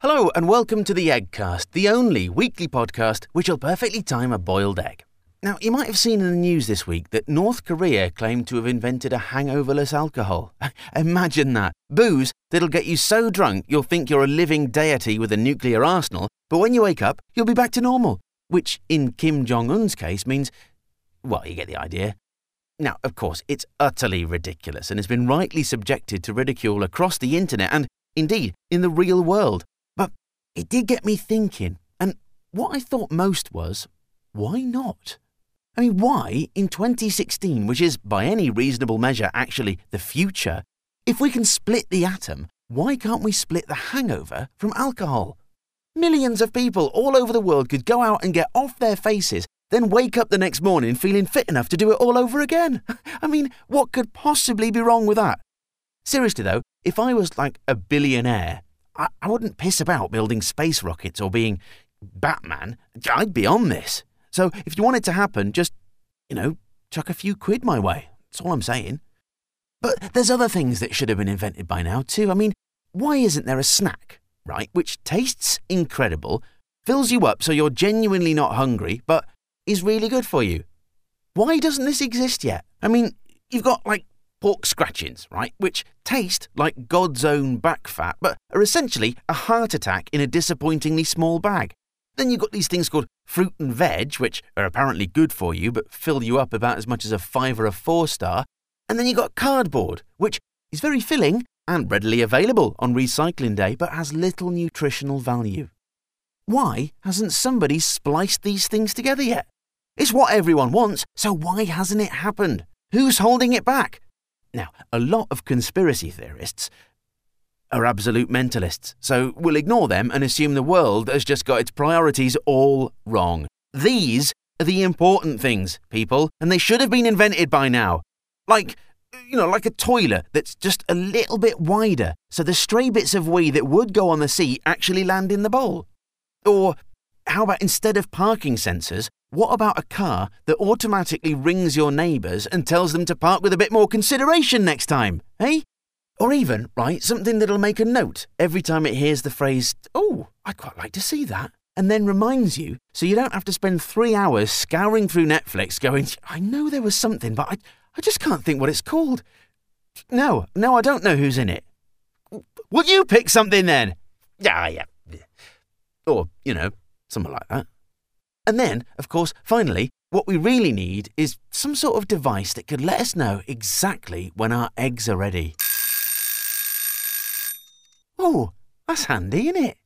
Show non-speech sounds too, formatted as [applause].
Hello, and welcome to the Eggcast, the only weekly podcast which will perfectly time a boiled egg. Now, you might have seen in the news this week that North Korea claimed to have invented a hangoverless alcohol. [laughs] Imagine that. Booze that'll get you so drunk you'll think you're a living deity with a nuclear arsenal, but when you wake up, you'll be back to normal. Which, in Kim Jong un's case, means. Well, you get the idea. Now, of course, it's utterly ridiculous and has been rightly subjected to ridicule across the internet and, indeed, in the real world. It did get me thinking, and what I thought most was, why not? I mean, why in 2016, which is by any reasonable measure actually the future, if we can split the atom, why can't we split the hangover from alcohol? Millions of people all over the world could go out and get off their faces, then wake up the next morning feeling fit enough to do it all over again. [laughs] I mean, what could possibly be wrong with that? Seriously though, if I was like a billionaire, I, I wouldn't piss about building space rockets or being Batman. I'd be on this. So if you want it to happen, just, you know, chuck a few quid my way. That's all I'm saying. But there's other things that should have been invented by now, too. I mean, why isn't there a snack, right, which tastes incredible, fills you up so you're genuinely not hungry, but is really good for you? Why doesn't this exist yet? I mean, you've got like pork scratchings, right, which taste like God's own back fat, but are essentially a heart attack in a disappointingly small bag. Then you've got these things called fruit and veg, which are apparently good for you, but fill you up about as much as a five or a four star. And then you've got cardboard, which is very filling and readily available on recycling day, but has little nutritional value. Why hasn't somebody spliced these things together yet? It's what everyone wants, so why hasn't it happened? Who's holding it back? Now, a lot of conspiracy theorists are absolute mentalists, so we'll ignore them and assume the world has just got its priorities all wrong. These are the important things, people, and they should have been invented by now. Like, you know, like a toilet that's just a little bit wider, so the stray bits of wee that would go on the seat actually land in the bowl. Or how about instead of parking sensors, what about a car that automatically rings your neighbours and tells them to park with a bit more consideration next time, eh? Or even, right, something that'll make a note every time it hears the phrase, oh, I'd quite like to see that, and then reminds you so you don't have to spend three hours scouring through Netflix going, I know there was something, but I, I just can't think what it's called. No, no, I don't know who's in it. Will you pick something then? Yeah, yeah. Or, you know, something like that. And then, of course, finally, what we really need is some sort of device that could let us know exactly when our eggs are ready. Oh, that's handy, isn't it?